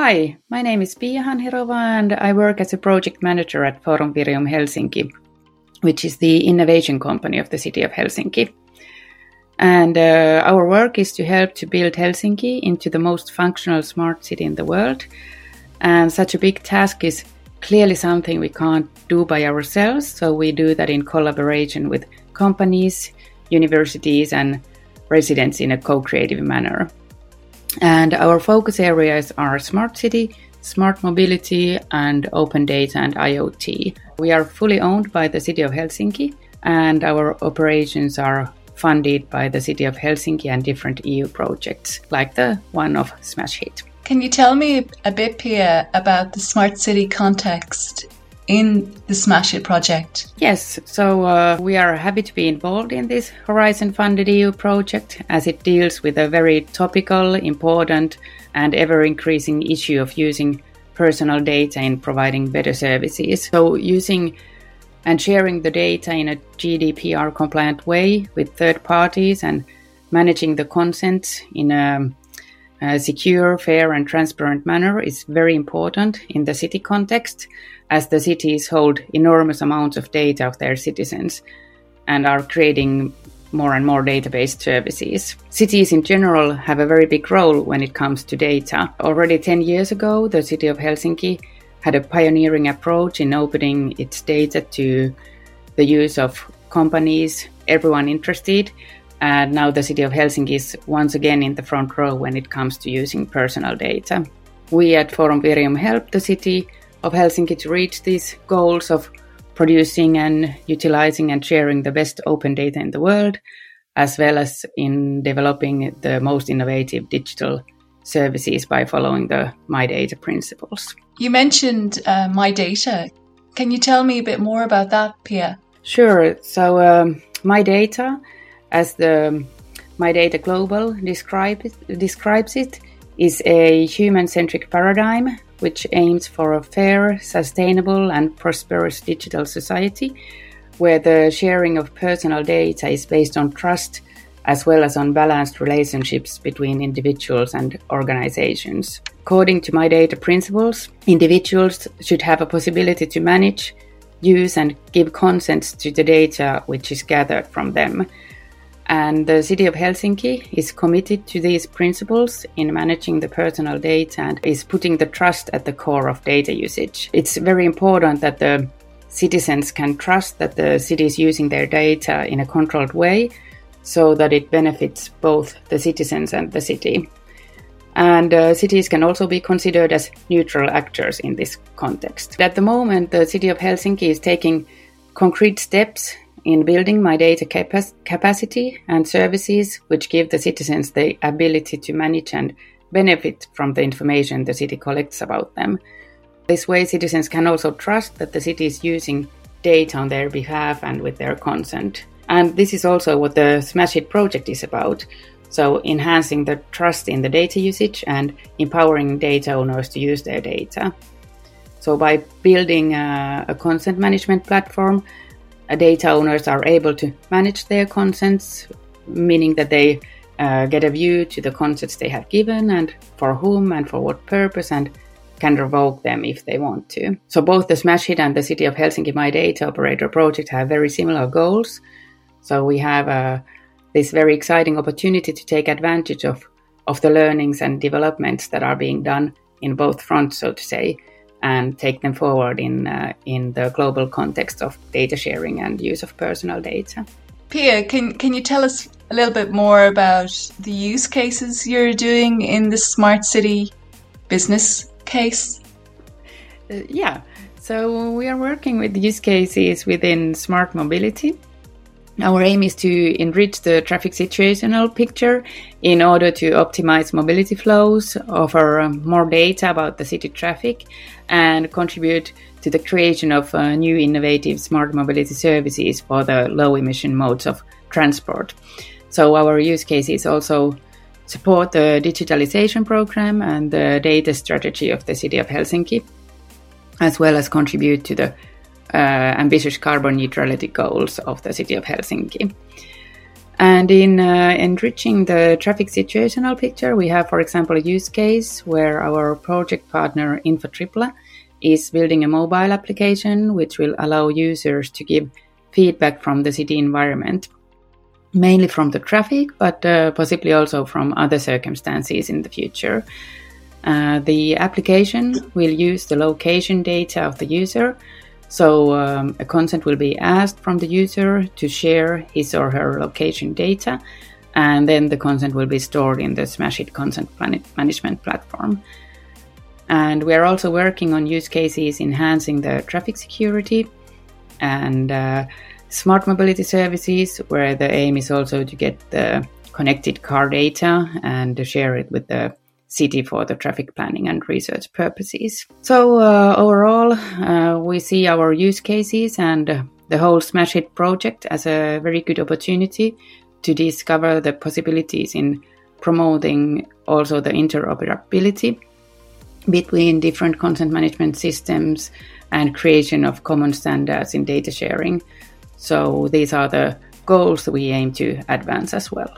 Hi, my name is Piia Hanhirova and I work as a project manager at Forum Virium Helsinki, which is the innovation company of the city of Helsinki. And uh, our work is to help to build Helsinki into the most functional smart city in the world. And such a big task is clearly something we can't do by ourselves, so we do that in collaboration with companies, universities, and residents in a co creative manner. And our focus areas are smart city, smart mobility, and open data and IoT. We are fully owned by the city of Helsinki, and our operations are funded by the city of Helsinki and different EU projects, like the one of smashHit. Can you tell me a bit, Piia, about the smart city context in the smashHit project? Yes, so uh, we are happy to be involved in this Horizon funded EU project as it deals with a very topical, important, and ever increasing issue of using personal data in providing better services. So, using and sharing the data in a GDPR compliant way with third parties and managing the consent in a a secure, fair, and transparent manner is very important in the city context, as the cities hold enormous amounts of data of their citizens and are creating more and more database services. Cities in general have a very big role when it comes to data. Already 10 years ago, the city of Helsinki had a pioneering approach in opening its data to the use of companies, everyone interested, and now the city of Helsinki is once again in the front row when it comes to using personal data. We at Forum Virium help the city of Helsinki to reach these goals of producing and utilizing and sharing the best open data in the world, as well as in developing the most innovative digital services by following the My Data principles. You mentioned uh, My Data. Can you tell me a bit more about that, Piia? Sure. So, um, My Data as the My Data Global describe, describes it, is a human centric paradigm which aims for a fair, sustainable, and prosperous digital society where the sharing of personal data is based on trust as well as on balanced relationships between individuals and organizations. According to my data principles, individuals should have a possibility to manage, use, and give consent to the data which is gathered from them and the city of Helsinki is committed to these principles in managing the personal data and is putting the trust at the core of data usage. It's very important that the citizens can trust that the city is using their data in a controlled way so that it benefits both the citizens and the city. And uh, cities can also be considered as neutral actors in this context. At the moment, the city of Helsinki is taking concrete steps in building my data capacity and services which give the citizens the ability to manage and benefit from the information the city collects about them. This way, citizens can also trust that the city is using data on their behalf and with their consent. And this is also what the smashHit project is about. So, enhancing the trust in the data usage and empowering data owners to use their data. So, by building a, a consent management platform, data owners are able to manage their consents, meaning that they uh, get a view to the consents they have given and for whom and for what purpose and can revoke them if they want to. So both the smashHit and the City of Helsinki My Data Operator project have very similar goals. So we have uh, this very exciting opportunity to take advantage of, of the learnings and developments that are being done in both fronts, so to say, and take them forward in uh, in the global context of data sharing and use of personal data. Piia, can can you tell us a little bit more about the use cases you're doing in the smart city business case? Uh, yeah, so we are working with use cases within smart mobility our aim is to enrich the traffic situational picture in order to optimize mobility flows, offer more data about the city traffic, and contribute to the creation of uh, new innovative smart mobility services for the low emission modes of transport. So, our use cases also support the digitalization program and the data strategy of the city of Helsinki, as well as contribute to the ambitious carbon neutrality goals of the city of Helsinki. And in uh, enriching the traffic situational picture, we have, for example, a use case where our project partner InfoTripla is building a mobile application which will allow users to give feedback from the city environment, mainly from the traffic, but uh, possibly also from other circumstances in the future. Uh, the application will use the location data of the user. So, um, a consent will be asked from the user to share his or her location data, and then the consent will be stored in the smashHit consent management platform. And we are also working on use cases enhancing the traffic security and uh, smart mobility services, where the aim is also to get the connected car data and to share it with the city for the traffic planning and research purposes. So, uh, overall, uh, we see our use cases and the whole smashHit project as a very good opportunity to discover the possibilities in promoting also the interoperability between different content management systems and creation of common standards in data sharing. So these are the goals we aim to advance as well.